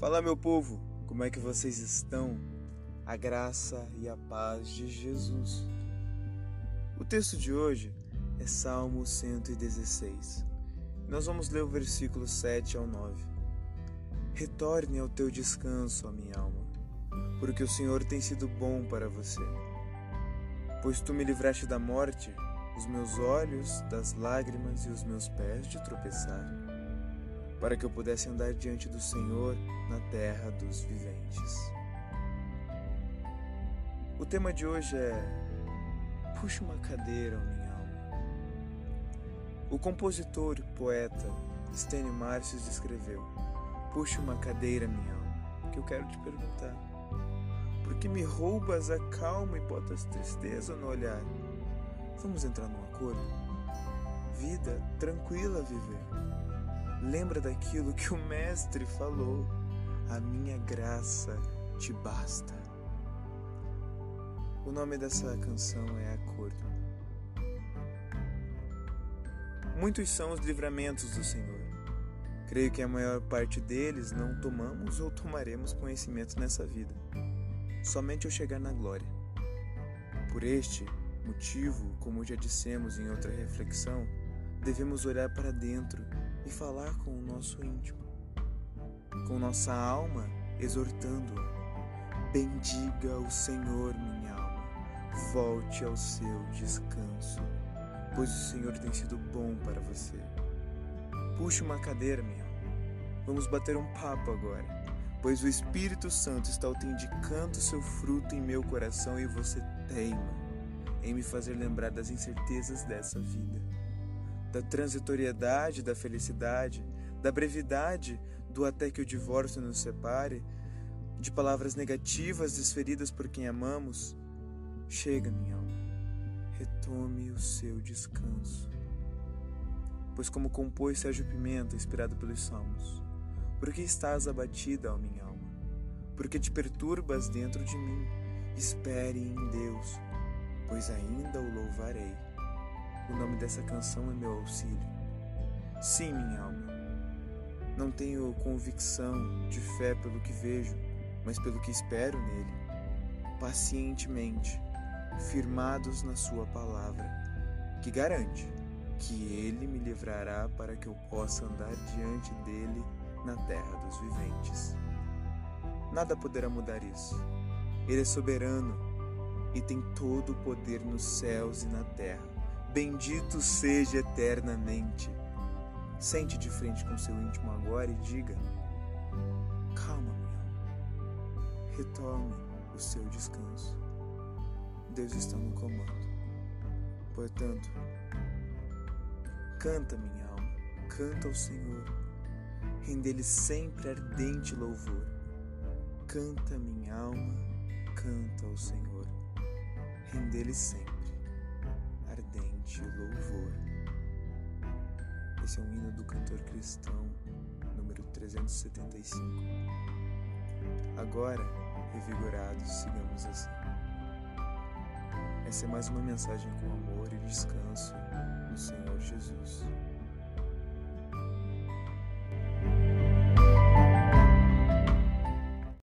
Fala, meu povo, como é que vocês estão? A graça e a paz de Jesus. O texto de hoje é Salmo 116. Nós vamos ler o versículo 7 ao 9. Retorne ao teu descanso, a minha alma, porque o Senhor tem sido bom para você. Pois tu me livraste da morte, os meus olhos das lágrimas e os meus pés de tropeçar para que eu pudesse andar diante do Senhor na terra dos viventes. O tema de hoje é Puxa uma cadeira, minha alma. O compositor e poeta Stênio Márcios escreveu: Puxa uma cadeira, minha alma, que eu quero te perguntar. Por que me roubas a calma e botas tristeza no olhar? Vamos entrar num acordo? Vida tranquila viver Lembra daquilo que o Mestre falou: A minha graça te basta. O nome dessa canção é Acordo. Muitos são os livramentos do Senhor. Creio que a maior parte deles não tomamos ou tomaremos conhecimento nessa vida, somente ao chegar na glória. Por este motivo, como já dissemos em outra reflexão, devemos olhar para dentro e falar com o nosso íntimo, com nossa alma, exortando-a. Bendiga o Senhor, minha alma, volte ao seu descanso, pois o Senhor tem sido bom para você. Puxe uma cadeira, minha alma. Vamos bater um papo agora, pois o Espírito Santo está autenticando seu fruto em meu coração e você teima em me fazer lembrar das incertezas dessa vida da transitoriedade da felicidade, da brevidade do até que o divórcio nos separe, de palavras negativas desferidas por quem amamos. Chega, minha alma, retome o seu descanso. Pois, como compôs Sérgio Pimenta, inspirado pelos Salmos, por que estás abatida, ó minha alma? Por que te perturbas dentro de mim? Espere em Deus, pois ainda o louvarei. O nome dessa canção é meu auxílio. Sim, minha alma. Não tenho convicção de fé pelo que vejo, mas pelo que espero nele. Pacientemente, firmados na Sua palavra, que garante que Ele me livrará para que eu possa andar diante dele na terra dos viventes. Nada poderá mudar isso. Ele é soberano e tem todo o poder nos céus e na terra bendito seja eternamente. Sente de frente com seu íntimo agora e diga: Calma, minha alma. Retome o seu descanso. Deus está no comando. Portanto, canta, minha alma, canta ao Senhor. Rende-lhe sempre ardente louvor. Canta, minha alma, canta ao Senhor. Rende-lhe sempre ardente louvor. Esse é um hino do cantor cristão, número 375. Agora, revigorados, sigamos assim. Essa é mais uma mensagem com amor e descanso no Senhor Jesus.